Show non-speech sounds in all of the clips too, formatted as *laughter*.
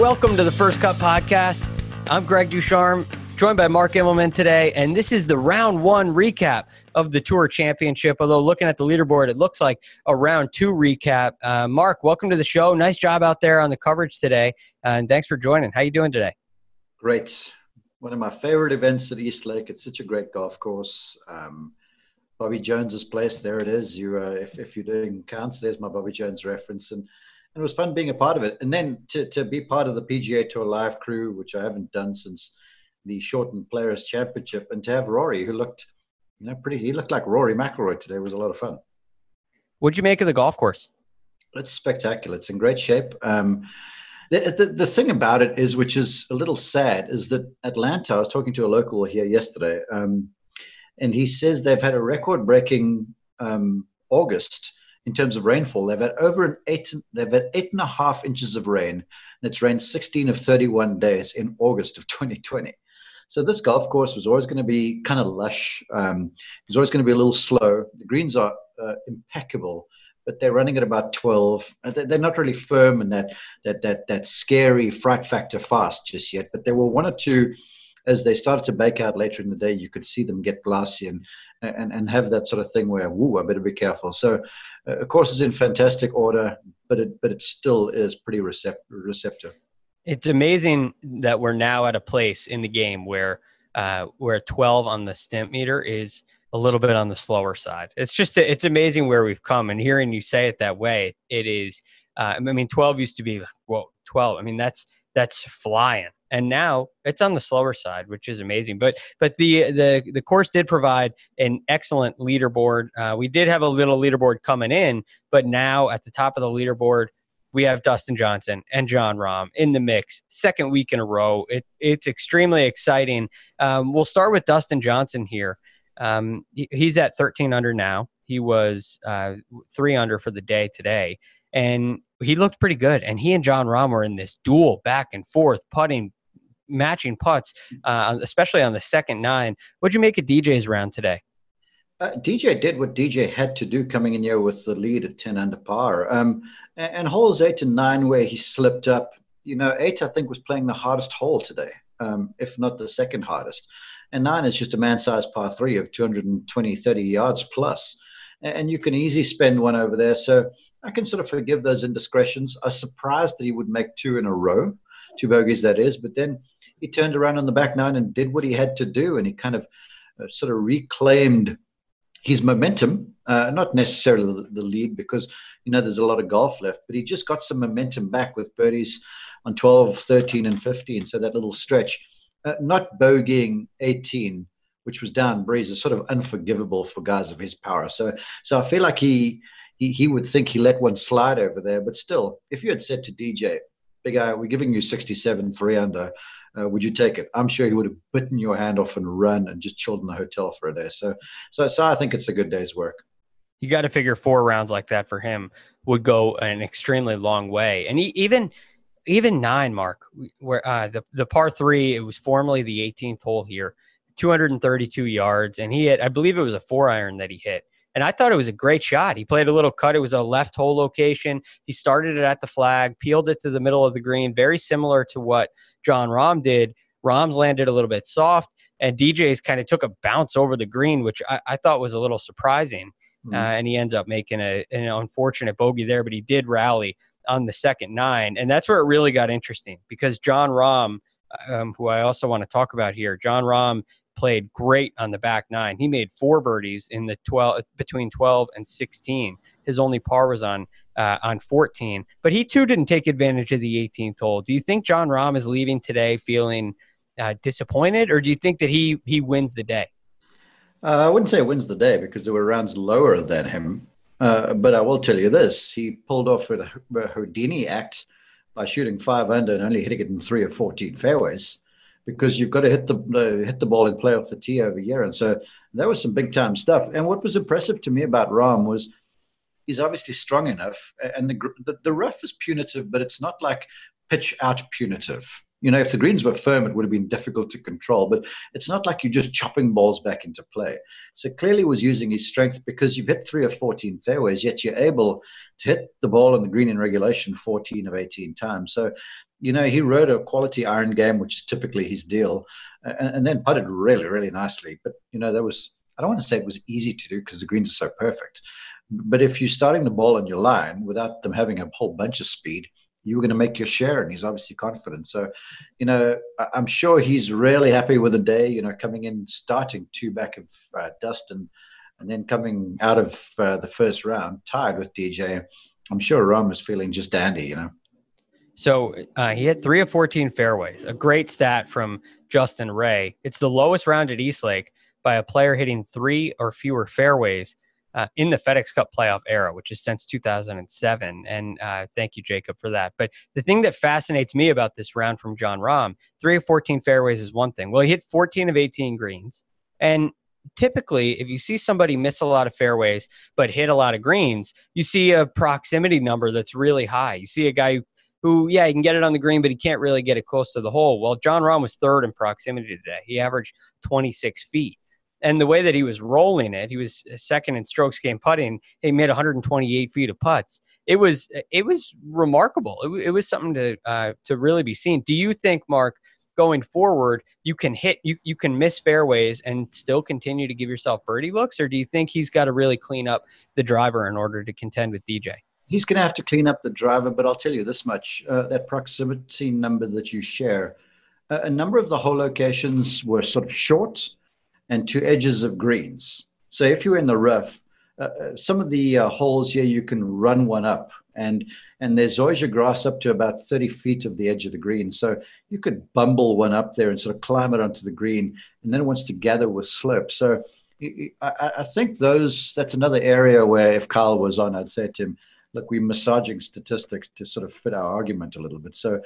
Welcome to the First Cut Podcast. I'm Greg DuCharme, joined by Mark Immelman today, and this is the round one recap of the Tour Championship. Although looking at the leaderboard, it looks like a round two recap. Uh, Mark, welcome to the show. Nice job out there on the coverage today, and thanks for joining. How you doing today? Great. One of my favorite events at East Lake. It's such a great golf course. Um, Bobby Jones's place. There it is. You, uh, if, if you're doing counts, there's my Bobby Jones reference, and and it was fun being a part of it. And then to, to be part of the PGA Tour live crew, which I haven't done since the Shortened Players Championship, and to have Rory, who looked, you know, pretty, he looked like Rory McIlroy today, was a lot of fun. What'd you make of the golf course? It's spectacular. It's in great shape. Um, the, the, the thing about it is, which is a little sad, is that Atlanta, I was talking to a local here yesterday, um, and he says they've had a record breaking um, August in terms of rainfall. They've had over an eight, they've had eight and a half inches of rain, and it's rained 16 of 31 days in August of 2020. So this golf course was always going to be kind of lush. Um, it was always going to be a little slow. The greens are uh, impeccable, but they're running at about 12. Uh, they're not really firm and that that that that scary fright factor fast just yet. But there were one or two as they started to bake out later in the day, you could see them get glassy and and, and have that sort of thing where, woo, I better be careful. So, uh, of course, it's in fantastic order, but it but it still is pretty recept- receptive. It's amazing that we're now at a place in the game where uh, where 12 on the Stimpmeter is a little bit on the slower side. It's just it's amazing where we've come, and hearing you say it that way, it is. Uh, I mean, 12 used to be well, 12. I mean, that's that's flying and now it's on the slower side, which is amazing. But but the the the course did provide an excellent leaderboard. Uh, we did have a little leaderboard coming in, but now at the top of the leaderboard, we have Dustin Johnson and Jon Rahm in the mix, second week in a row. It, it's extremely exciting. Um, we'll start with Dustin Johnson here. Um, he, he's at 13 under now. He was uh, three under for the day today, and he looked pretty good. And he and Jon Rahm were in this duel back and forth, putting matching putts, uh, especially on the second nine. What'd you make of DJ's round today? Uh, DJ did what DJ had to do coming in here with the lead at 10 under par. Um, and, and, holes eight and nine, where he slipped up, you know, eight, I think, was playing the hardest hole today, um, if not the second hardest. And nine is just a man sized par three of 220, 30 yards plus. And you can easily spend one over there. So I can sort of forgive those indiscretions. I was surprised that he would make two in a row, two bogeys, that is. But then he turned around on the back nine and did what he had to do, and he kind of uh, sort of reclaimed his momentum. Uh, not necessarily the lead because you know there's a lot of golf left, but he just got some momentum back with birdies on 12, 13, and 15. So that little stretch, uh, not bogeying 18, which was down breeze, is sort of unforgivable for guys of his power. So, so I feel like he, he he would think he let one slide over there, but still, if you had said to DJ, big guy, we're giving you 67, three under uh, would you take it? I'm sure he would have bitten your hand off and run and just chilled in the hotel for a day. So, so, so I think it's a good day's work. You got to figure four rounds like that for him would go an extremely long way, and he, even even nine mark where uh, the the par three it was formerly the 18th hole here, 232 yards, and he had I believe it was a four iron that he hit. And I thought it was a great shot. He played a little cut. It was a left hole location. He started it at the flag, peeled it to the middle of the green, very similar to what Jon Rahm did. Rahm's landed a little bit soft, and DJ's kind of took a bounce over the green, which I, I thought was a little surprising. Mm-hmm. Uh, and he ends up making a, an unfortunate bogey there, but he did rally on the second nine. And that's where it really got interesting because Jon Rahm, um, who I also want to talk about here, Jon Rahm played great on the back nine. He made four birdies in the 12 between 12 and 16. His only par was on uh, on 14, but he too didn't take advantage of the 18th hole. Do you think Jon Rahm is leaving today feeling uh, disappointed, or do you think that he he wins the day? Uh, I wouldn't say wins the day because there were rounds lower than him. Uh, but I will tell you this: he pulled off a, Houdini act by shooting five under and only hitting it in three or fourteen fairways, because you've got to hit the uh, hit the ball and play off the tee over here. And so that was some big time stuff. And what was impressive to me about Rahm was he's obviously strong enough, and the, the, the rough is punitive, but it's not like pitch out punitive. You know, if the greens were firm, it would have been difficult to control, but it's not like you're just chopping balls back into play. So clearly was using his strength because you've hit three or 14 fairways, yet you're able to hit the ball on the green in regulation 14 of 18 times. So, you know, he rode a quality iron game, which is typically his deal, and, and then putted really, really nicely. But, you know, that was, I don't want to say it was easy to do because the greens are so perfect. But if you're starting the ball on your line without them having a whole bunch of speed, you were going to make your share, and he's obviously confident. So, you know, I'm sure he's really happy with the day. You know, coming in, starting two back of uh, Dustin, and then coming out of uh, the first round tied with DJ. I'm sure Rahm is feeling just dandy. You know. So uh, he hit three of 14 fairways, a great stat from Justin Ray. It's the lowest round at Eastlake by a player hitting three or fewer fairways uh, in the FedEx Cup playoff era, which is since 2007. And uh, thank you, Jacob, for that. But the thing that fascinates me about this round from Jon Rahm, three of 14 fairways is one thing. Well, he hit 14 of 18 greens. And typically, if you see somebody miss a lot of fairways but hit a lot of greens, you see a proximity number that's really high. You see a guy who, yeah, he can get it on the green, but he can't really get it close to the hole. Well, Jon Rahm was third in proximity today. He averaged 26 feet and the way that he was rolling it, he was second in strokes gained putting. He made 128 feet of putts. It was it was remarkable. It, it was something to uh, to really be seen. Do you think, Mark, going forward, you can hit you you can miss fairways and still continue to give yourself birdie looks, or do you think he's got to really clean up the driver in order to contend with DJ? He's going to have to clean up the driver, but I'll tell you this much: uh, that proximity number that you share, uh, a number of the hole locations were sort of short and two edges of greens. So if you're in the rough, uh, uh, some of the uh, holes here you can run one up, and and there's zoysia grass up to about 30 feet of the edge of the green. So you could bumble one up there and sort of climb it onto the green, and then it wants to gather with slope. So I, I think those that's another area where if Kyle was on, I'd say to him, look, we're massaging statistics to sort of fit our argument a little bit. So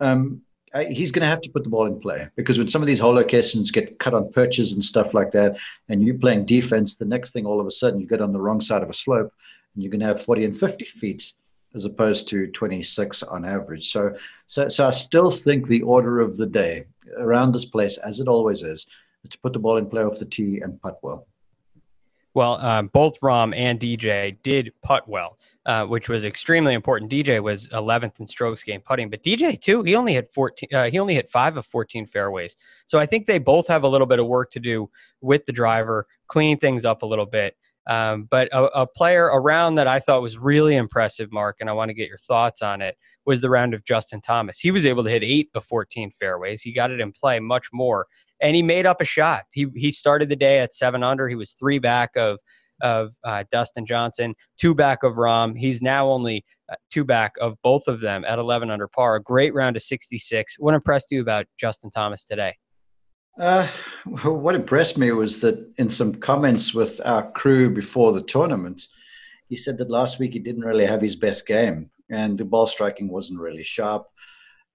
um, he's going to have to put the ball in play because when some of these hole locations get cut on perches and stuff like that, and you're playing defense, the next thing all of a sudden you get on the wrong side of a slope and you're going to have 40 and 50 feet as opposed to 26 on average. So, so, so I still think the order of the day around this place, as it always is, is to put the ball in play off the tee and putt well. Well, um, both Rahm and DJ did putt well. Uh, which was extremely important. DJ was 11th in strokes gained putting, but DJ too, he only hit 14. Uh, he only hit five of 14 fairways. So I think they both have a little bit of work to do with the driver, clean things up a little bit. Um, but a, a, player around that I thought was really impressive, Mark, and I want to get your thoughts on it, was the round of Justin Thomas. He was able to hit eight of 14 fairways. He got it in play much more, and he made up a shot. He he started the day at seven under. He was three back of of uh, Dustin Johnson, two back of Rahm. He's now only uh, two back of both of them at 11 under par. A great round of 66. What impressed you about Justin Thomas today? Uh, what impressed me was that in some comments with our crew before the tournament, he said that last week he didn't really have his best game and the ball striking wasn't really sharp.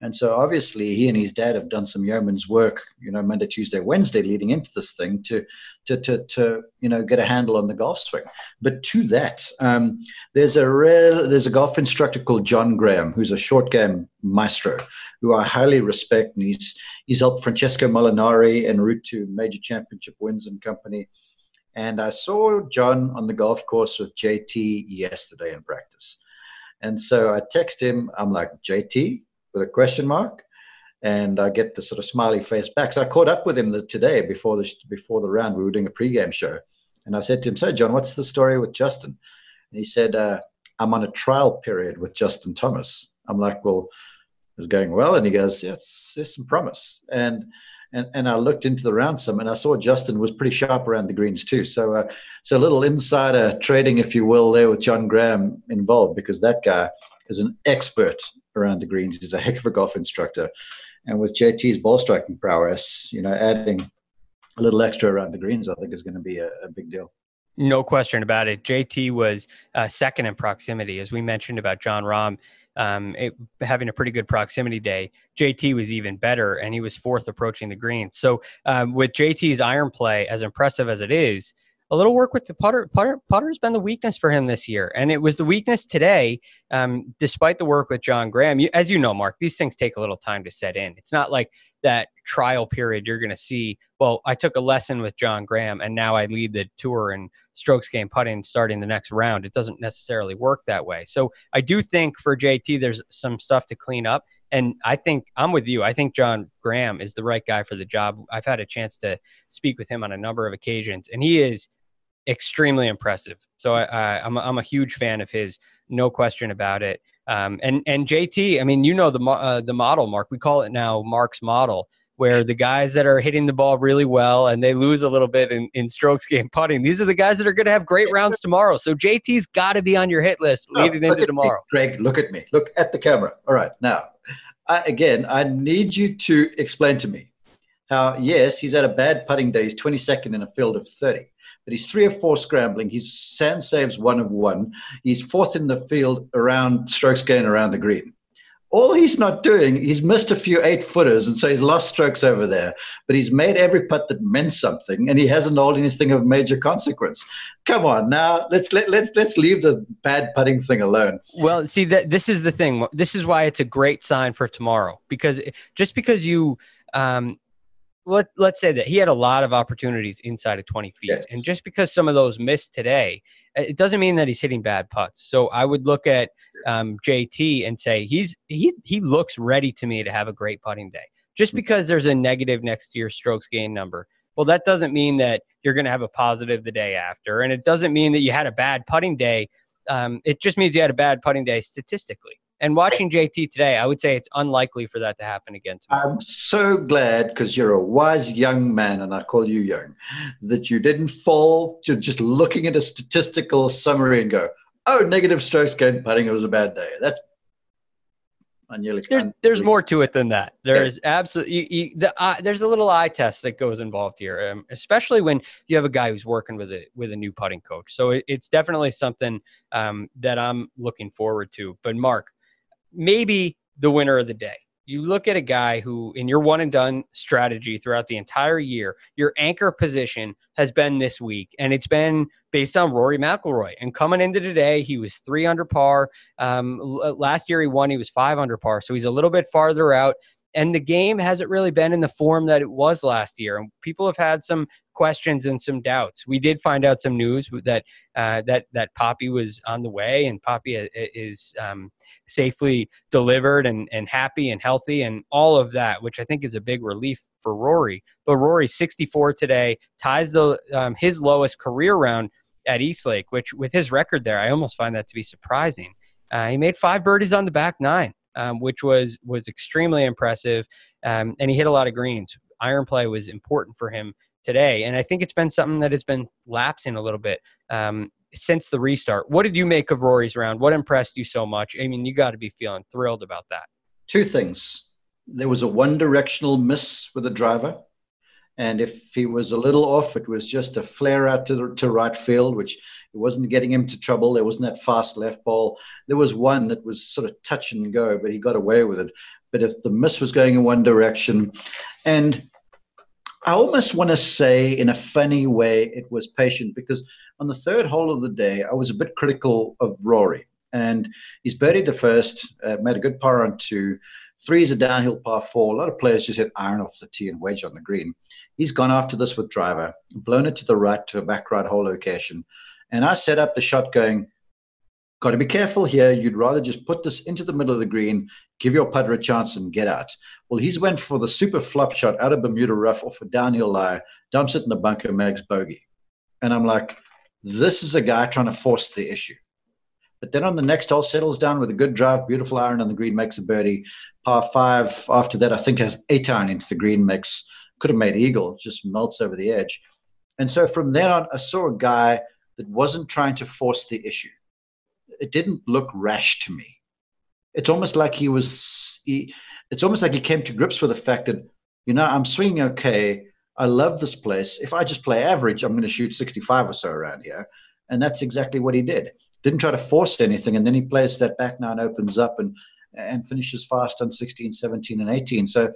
And so obviously he and his dad have done some yeoman's work, you know, Monday, Tuesday, Wednesday leading into this thing to to to, to you know get a handle on the golf swing. But to that, um, there's a real there's a golf instructor called John Graham, who's a short game maestro, who I highly respect, and he's he's helped Francesco Molinari en route to major championship wins and company. And I saw John on the golf course with JT yesterday in practice. And so I text him, I'm like, JT, with a question mark, and I get the sort of smiley face back. So I caught up with him the, today before the before the round. We were doing a pregame show, and I said to him, "So, John, what's the story with Justin?" And he said, uh, "I'm on a trial period with Justin Thomas." I'm like, "Well, it's going well," and he goes, "Yeah, there's some promise." And and, and I looked into the round some, and I saw Justin was pretty sharp around the greens too. So, uh, so a little insider trading, if you will, there with John Graham involved because that guy is an expert around the greens. He's a heck of a golf instructor. And with JT's ball striking prowess, you know, adding a little extra around the greens, I think, is going to be a, a big deal. No question about it. JT was uh, second in proximity, as we mentioned about Jon Rahm um, it, having a pretty good proximity day. JT was even better, and he was fourth approaching the green. So um, with JT's iron play, as impressive as it is, a little work with the putter, putter putter's been the weakness for him this year and it was the weakness today um, despite the work with John graham you, as you know mark these things take a little time to set in it's not like that trial period you're going to see well i took a lesson with John graham and now i lead the tour and strokes gained putting starting the next round it doesn't necessarily work that way so i do think for jt there's some stuff to clean up and I think I'm with you. I think John Graham is the right guy for the job. I've had a chance to speak with him on a number of occasions, and he is extremely impressive. So I, am a, I'm a huge fan of his, no question about it. Um, and and JT, I mean, you know the uh, the model, Mark. We call it now Mark's model, where the guys that are hitting the ball really well and they lose a little bit in, in strokes gained *laughs* putting, these are the guys that are going to have great rounds tomorrow. So JT's got to be on your hit list leading into tomorrow. Me, Greg, look at me. Look at the camera. All right, now, I, again, I need you to explain to me how yes, he's had a bad putting day. He's 22nd in a field of 30 but he's three or four scrambling. He's sand saves one of one. He's fourth in the field around strokes gain around the green. All he's not doing, he's missed a few eight footers, and so he's lost strokes over there. But he's made every putt that meant something, and he hasn't held anything of major consequence. Come on, now let's let, let's let's leave the bad putting thing alone. Well, see that this is the thing. This is why it's a great sign for tomorrow because just because you um, let, let's say that he had a lot of opportunities inside of 20 feet. Yes. And just because some of those missed today, it doesn't mean that he's hitting bad putts. So I would look at um, JT and say he's he he looks ready to me to have a great putting day. Just hmm. because there's a negative next to your strokes gain number, well, that doesn't mean that you're going to have a positive the day after, and it doesn't mean that you had a bad putting day. Um, it just means you had a bad putting day statistically. And watching JT today, I would say it's unlikely for that to happen again. Tomorrow. I'm so glad because you're a wise young man, and I call you young, that you didn't fall to just looking at a statistical summary and go, "Oh, negative strokes gain putting. It was a bad day." That's there's, there's more to it than that. There yeah. is absolutely the, uh, there's a little eye test that goes involved here, um, especially when you have a guy who's working with a with a new putting coach. So it, it's definitely something um, that I'm looking forward to. But Mark, maybe the winner of the day. You look at a guy who, in your one and done strategy throughout the entire year, your anchor position has been this week, and it's been based on Rory McIlroy. And coming into today, he was three under par. Um, last year, he won; he was five under par, so he's a little bit farther out and the game hasn't really been in the form that it was last year. And people have had some questions and some doubts. We did find out some news that uh, that that Poppy was on the way, and Poppy is um, safely delivered and and happy and healthy, and all of that, which I think is a big relief for Rory. But Rory, 64 today, ties the um, his lowest career round at Eastlake, which with his record there, I almost find that to be surprising. Uh, he made five birdies on the back nine um, which was was extremely impressive. Um, and he hit a lot of greens. Iron play was important for him today, and I think it's been something that has been lapsing a little bit um, since the restart. What did you make of Rory's round? What impressed you so much? I mean, you got to be feeling thrilled about that. Two things. There was a one directional miss with the driver. And if he was a little off, it was just a flare out to, to right field, which it wasn't getting him to trouble. There wasn't that fast left ball. There was one that was sort of touch and go, but he got away with it. But if the miss was going in one direction, and I almost want to say, in a funny way, it was patient because on the third hole of the day, I was a bit critical of Rory. And he's birdied the first, uh, made a good par on two. Three is a downhill par four. A lot of players just hit iron off the tee and wedge on the green. He's gone after this with driver, blown it to the right to a back right hole location. And I set up the shot going, got to be careful here. You'd rather just put this into the middle of the green, give your putter a chance and get out. Well, he's went for the super flop shot out of Bermuda rough off a downhill lie, dumps it in the bunker, makes bogey. And I'm like, this is a guy trying to force the issue. But then on the next hole, settles down with a good drive, beautiful iron on the green, makes a birdie. Par five after that, I think has eight iron into the green mix. Could have made eagle, just melts over the edge. And so from then on, I saw a guy that wasn't trying to force the issue. It didn't look rash to me. It's almost like he was. He, it's almost like he came to grips with the fact that, you know, I'm swinging okay. I love this place. If I just play average, I'm going to shoot 65 or so around here. And that's exactly what he did. Didn't try to force anything. And then he plays that back nine, opens up and, and finishes fast on 16, 17, and 18. So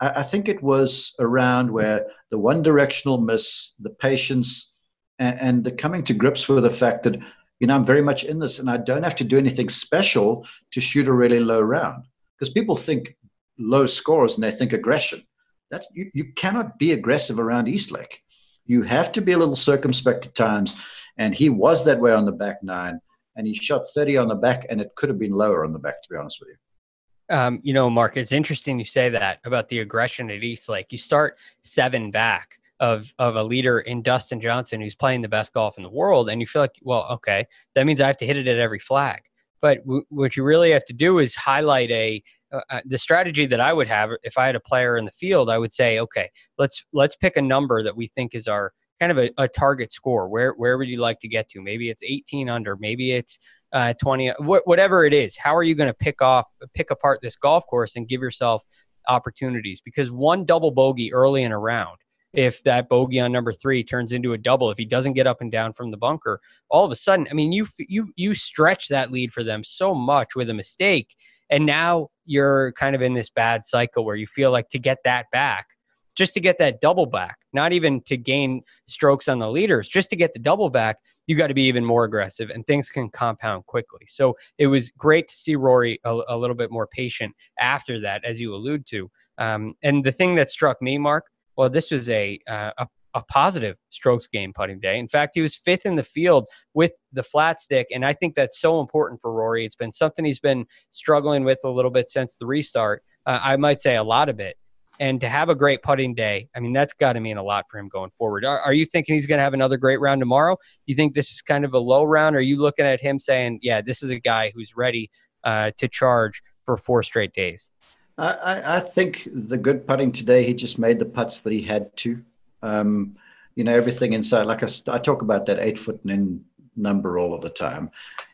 I, I think it was around where the one directional miss, the patience, and, and the coming to grips with the fact that, you know, I'm very much in this and I don't have to do anything special to shoot a really low round. Because people think low scores and they think aggression. That's, you, you cannot be aggressive around Eastlake. You have to be a little circumspect at times. And he was that way on the back nine. And he shot 30 on the back, and it could have been lower on the back, to be honest with you. Um, you know, Mark, it's interesting you say that about the aggression at Eastlake. You start seven back of of a leader in Dustin Johnson who's playing the best golf in the world, and you feel like, well, okay, that means I have to hit it at every flag. But w- what you really have to do is highlight a uh, uh, the strategy that I would have if I had a player in the field, I would say, okay, let's let's pick a number that we think is our kind of a, a target score. Where where would you like to get to? Maybe it's 18 under, maybe it's uh, 20, wh- whatever it is. How are you going to pick off pick apart this golf course and give yourself opportunities? Because one double bogey early in a round if that bogey on number three turns into a double if he doesn't get up and down from the bunker all of a sudden i mean you you you stretch that lead for them so much with a mistake and now you're kind of in this bad cycle where you feel like to get that back, just to get that double back, not even to gain strokes on the leaders, just to get the double back, you got to be even more aggressive and things can compound quickly. So it was great to see Rory a, a little bit more patient after that, as you allude to. Um, and the thing that struck me, Mark, well, this was a, uh, a a positive strokes gained putting day. In fact, he was fifth in the field with the flat stick. And I think that's so important for Rory. It's been something he's been struggling with a little bit since the restart. Uh, I might say a lot of it. And to have a great putting day, I mean, that's got to mean a lot for him going forward. Are, are you thinking he's going to have another great round tomorrow? You think this is kind of a low round? Are you looking at him saying, yeah, this is a guy who's ready uh, to charge for four straight days? I, I think the good putting today, he just made the putts that he had to. Um, you know, everything inside, like I, I talk about that eight foot and in number all of the time.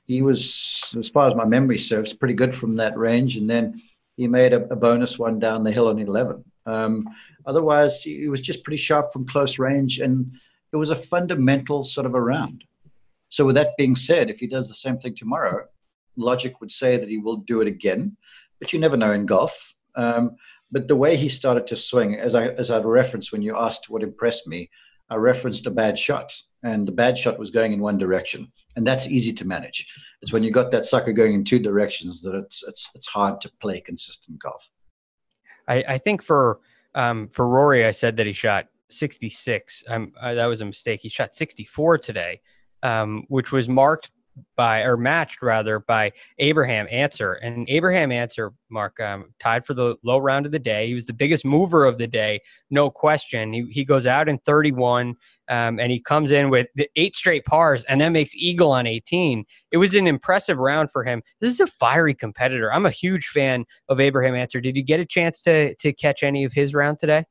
He was, as far as my memory serves, pretty good from that range. And then he made a, a bonus one down the hill on 11. Um, otherwise, he was just pretty sharp from close range. And it was a fundamental sort of a round. So, with that being said, if he does the same thing tomorrow, logic would say that he will do it again. But you never know in golf. Um, but the way he started to swing, as I as I referenced when you asked what impressed me, I referenced a bad shot, and the bad shot was going in one direction, and that's easy to manage. It's when you got that sucker going in two directions that it's it's it's hard to play consistent golf. I, I think for um, for Rory, I said that he shot 66. Um, uh, that was a mistake. He shot 64 today, um, which was marked by or matched rather by Abraham Ancer. And Abraham Ancer, Mark, um, tied for the low round of the day. He was the biggest mover of the day, no question. He, he goes out in 31 um, and he comes in with the eight straight pars and then makes eagle on 18. It was an impressive round for him. This is a fiery competitor. I'm a huge fan of Abraham Ancer. Did you get a chance to to catch any of his round today?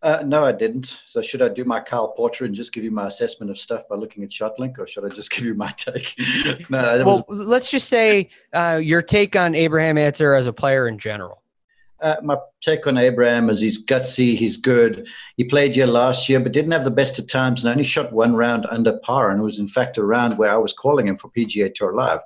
Uh, no, I didn't. So should I do my Kyle Porter and just give you my assessment of stuff by looking at ShotLink, or should I just give you my *laughs* take? no, well, was... let's just say uh, your take on Abraham Ancer as a player in general. Uh, my take on Abraham is he's gutsy, he's good. He played here last year, but didn't have the best of times and only shot one round under par. And it was, in fact, a round where I was calling him for PGA Tour Live.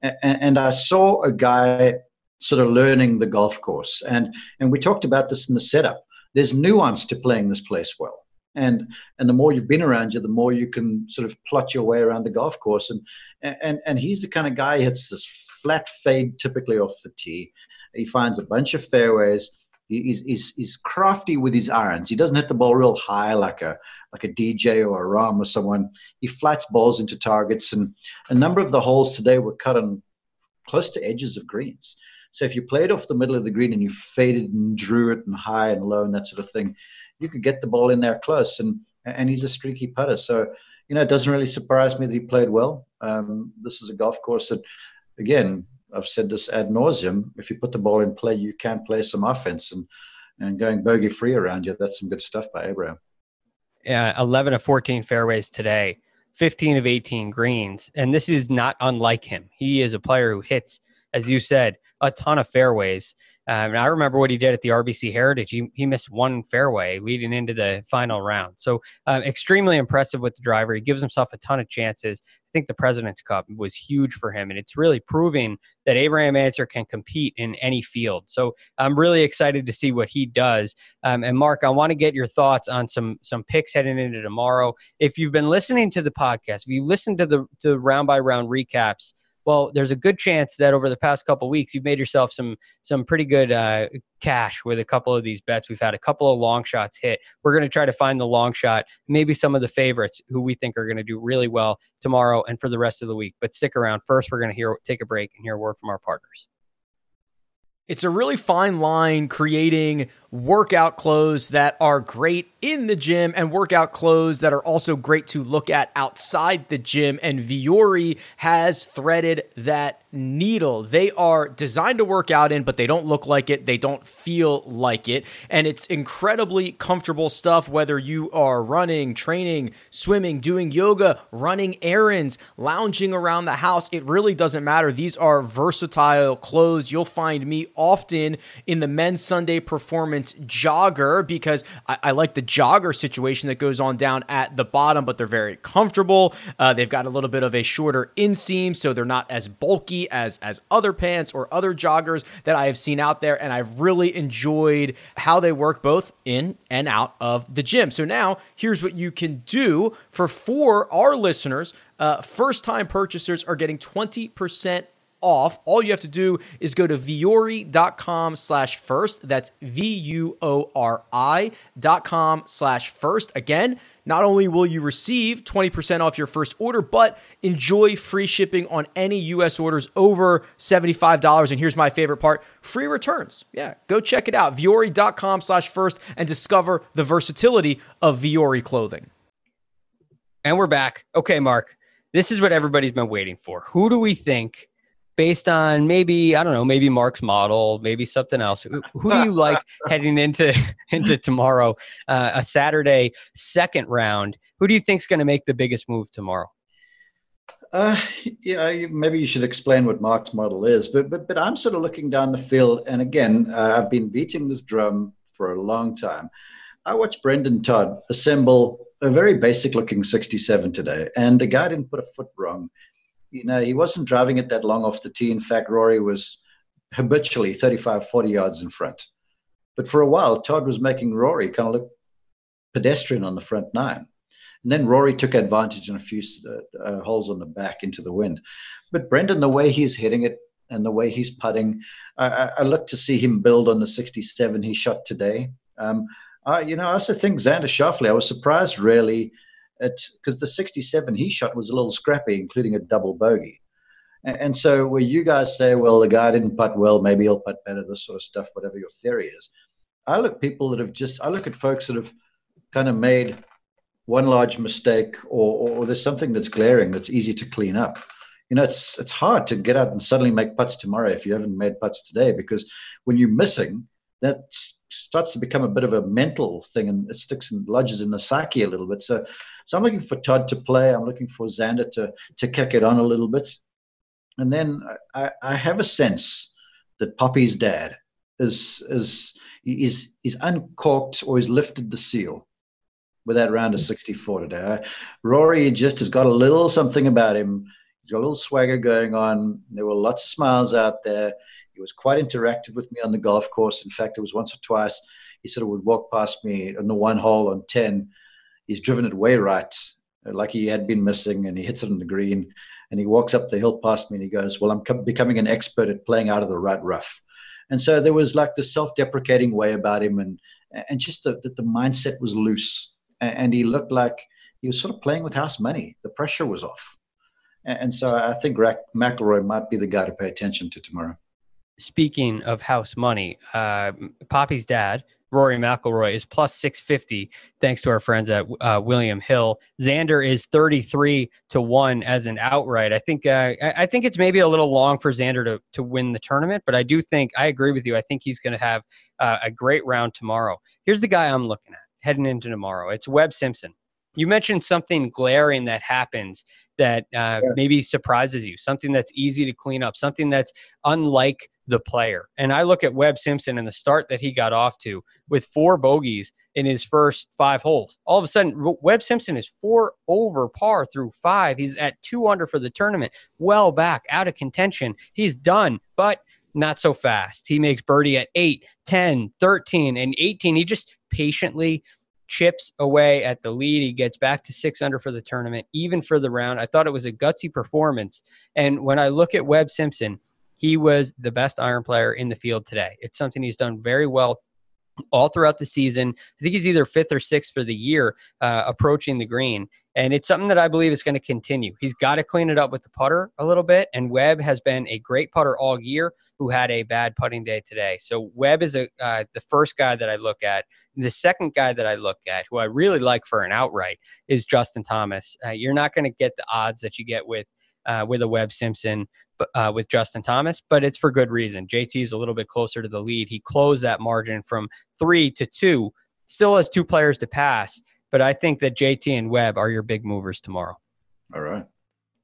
And, and I saw a guy sort of learning the golf course. And, and we talked about this in the setup there's nuance to playing this place well. And and the more you've been around you, the more you can sort of plot your way around the golf course. And and and he's the kind of guy hits this flat fade typically off the tee. He finds a bunch of fairways. He's, he's, he's crafty with his irons. He doesn't hit the ball real high like a like a DJ or a Rahm or someone. He flats balls into targets, and a number of the holes today were cut on close to edges of greens. So if you played off the middle of the green and you faded and drew it and high and low and that sort of thing, you could get the ball in there close. And and he's a streaky putter. So you know, it doesn't really surprise me that he played well. Um, this is a golf course that, again, I've said this ad nauseum. If you put the ball in play, you can play some offense and and going bogey free around you. That's some good stuff by Abraham. Yeah, eleven of fourteen fairways today. 15 of 18 greens. And this is not unlike him. He is a player who hits, as you said, a ton of fairways. Um, and I remember what he did at the RBC Heritage. He, he missed one fairway leading into the final round. So um, extremely impressive with the driver. He gives himself a ton of chances. I think the President's Cup was huge for him, and it's really proving that Abraham Ancer can compete in any field. So I'm really excited to see what he does. Um, and Mark, I want to get your thoughts on some some picks heading into tomorrow. If you've been listening to the podcast, if you listen to the to round by round recaps well, there's a good chance that over the past couple weeks you've made yourself some some pretty good uh, cash with a couple of these bets. We've had a couple of long shots hit. We're going to try to find the long shot, maybe some of the favorites who we think are going to do really well tomorrow and for the rest of the week. But stick around. First, we're going to hear take a break and hear a word from our partners. It's a really fine line creating workout clothes that are great in the gym and workout clothes that are also great to look at outside the gym. And Vuori has threaded that needle. They are designed to work out in, but they don't look like it. They don't feel like it. And it's incredibly comfortable stuff, whether you are running, training, swimming, doing yoga, running errands, lounging around the house. It really doesn't matter. These are versatile clothes. You'll find me often in the men's Sunday performance jogger because I, I, like the jogger situation that goes on down at the bottom, but they're very comfortable. Uh, they've got a little bit of a shorter inseam, so they're not as bulky as as other pants or other joggers that I have seen out there, and I've really enjoyed how they work both in and out of the gym. So now here's what you can do for for our listeners. Uh, first time purchasers are getting 20% off. All you have to do is go to vuori.com slash first. That's V-U-O-R-I dot com slash first. Again, not only will you receive 20% off your first order, but enjoy free shipping on any US orders over $75. And here's my favorite part free returns. Yeah, go check it out. Vuori.com slash first and discover the versatility of Vuori clothing. And we're back. Okay, Mark, this is what everybody's been waiting for. Who do we think based on maybe I don't know, maybe Mark's model, maybe something else. Who, who do you *laughs* like heading into *laughs* into tomorrow, uh, a Saturday second round? Who do you think is going to make the biggest move tomorrow? Uh, yeah, maybe you should explain what Mark's model is, but but but I'm sort of looking down the field, and again, uh, I've been beating this drum for a long time. I watched Brendon Todd assemble a very basic looking 67 today, and the guy didn't put a foot wrong you know, he wasn't driving it that long off the tee. In fact, Rory was habitually 35, 40 yards in front. But for a while, Todd was making Rory kind of look pedestrian on the front nine. And then Rory took advantage in a few uh, uh, holes on the back into the wind. But Brendon, the way he's hitting it and the way he's putting, I, I look to see him build on the 67 he shot today. Um, you know, I also think Xander Schauffele, I was surprised really because the 67 he shot was a little scrappy, including a double bogey. And, so where you guys say, well, the guy didn't putt well, maybe he'll putt better, this sort of stuff, whatever your theory is. I look people that have just, I look at folks that have kind of made one large mistake or, or, there's something that's glaring that's easy to clean up you know, it's it's hard to get out and suddenly make putts tomorrow if you haven't made putts today because when you're missing, that starts to become a bit of a mental thing and it sticks and lodges in the psyche a little bit. So so I'm looking for Todd to play. I'm looking for Xander to to kick it on a little bit, and then I, I have a sense that Poppy's dad is is is is uncorked or he's lifted the seal with that round of hmm. 64 today. Rory just has got a little something about him. He's got a little swagger going on. There were lots of smiles out there. He was quite interactive with me on the golf course. In fact, it was once or twice he sort of would walk past me on the one hole on 10 he's driven it way right, uh, like he had been missing, and he hits it on the green. And he walks up the hill past me and he goes, Well, I'm com- becoming an expert at playing out of the right rough. And so there was like this self deprecating way about him, and, and just that the, the mindset was loose. And, he looked like he was sort of playing with house money. The pressure was off. And, so I think Rack- McIlroy might be the guy to pay attention to tomorrow. Speaking of house money, uh, Poppy's dad, Rory McIlroy is plus 650 thanks to our friends at uh, William Hill. Xander is 33 to 1 as an outright. I think uh, I think it's maybe a little long for Xander to to win the tournament, but I do think I agree with you. I think he's going to have uh, a great round tomorrow. Here's the guy I'm looking at heading into tomorrow. It's Webb Simpson. You mentioned something glaring that happens that uh, yeah. maybe surprises you, something that's easy to clean up, something that's unlike the player. And I look at Webb Simpson and the start that he got off to with four bogeys in his first five holes. All of a sudden, Webb Simpson is four over par through five. He's at two under for the tournament, well back, out of contention. He's done, but not so fast. He makes birdie at 8, 10, 13, and 18. He just patiently chips away at the lead. He gets back to six under for the tournament, even for the round. I thought it was a gutsy performance. And when I look at Webb Simpson, he was the best iron player in the field today. It's something he's done very well all throughout the season. I think he's either fifth or sixth for the year uh, approaching the green. And it's something that I believe is going to continue. He's got to clean it up with the putter a little bit. And Webb has been a great putter all year who had a bad putting day today. So Webb is a, uh, the first guy that I look at. The second guy that I look at, who I really like for an outright, is Justin Thomas. Uh, you're not going to get the odds that you get with uh, with a Webb Simpson uh, with Justin Thomas, but it's for good reason. JT is a little bit closer to the lead. He closed that margin from three to two. Still has two players to pass, but I think that JT and Webb are your big movers tomorrow. All right.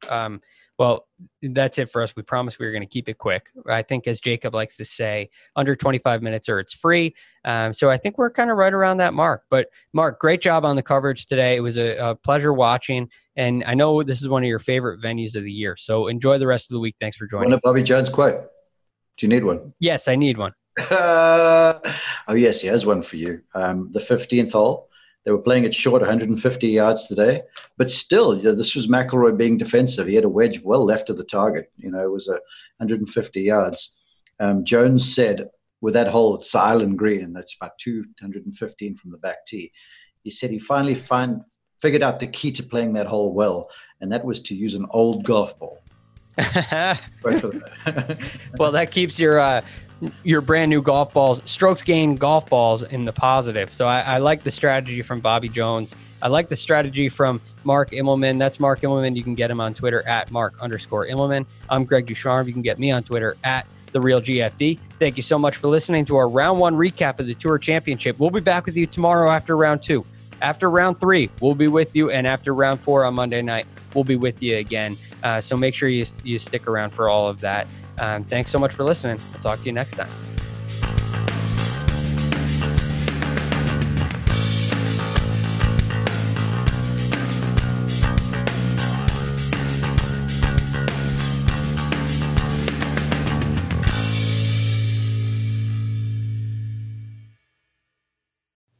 Um, well, that's it for us. We promised we were going to keep it quick. I think, as Jacob likes to say, under 25 minutes or it's free. Um, so I think we're kind of right around that mark. But Mark, great job on the coverage today. It was a, a pleasure watching. And I know this is one of your favorite venues of the year. So enjoy the rest of the week. Thanks for joining. One Bobby Jones quote. Do you need one? Yes, I need one. *laughs* oh, yes, he has one for you. Um, the 15th hole they were playing it short, 150 yards today, but still, you know, this was McIlroy being defensive. He had a wedge well left of the target. You know, it was a 150 yards. Um, Jones said with that hole, it's island green, and that's about 215 from the back tee. He said he finally find, figured out the key to playing that hole well, and that was to use an old golf ball. *laughs* *laughs* well, that keeps your uh, your brand new golf balls, strokes gain golf balls in the positive. So I, I, like the strategy from Bobby Jones. I like the strategy from Mark Immelman. That's Mark Immelman. You can get him on Twitter at Mark underscore Immelman. I'm Greg Ducharme. You can get me on Twitter at the real GFD. Thank you so much for listening to our round one recap of the Tour Championship. We'll be back with you tomorrow after round two. After round three, we'll be with you, and after round four on Monday night, we'll be with you again. Uh, so make sure you you stick around for all of that. Thanks so much for listening. We'll talk to you next time.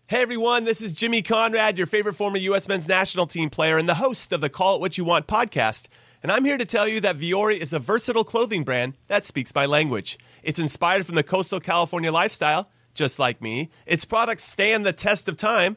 Hey everyone, this is Jimmy Conrad, your favorite former U.S. men's national team player and the host of the Call It What You Want podcast and I'm here to tell you that Vuori is a versatile clothing brand that speaks my language. It's inspired from the coastal California lifestyle, just like me. Its products stand the test of time,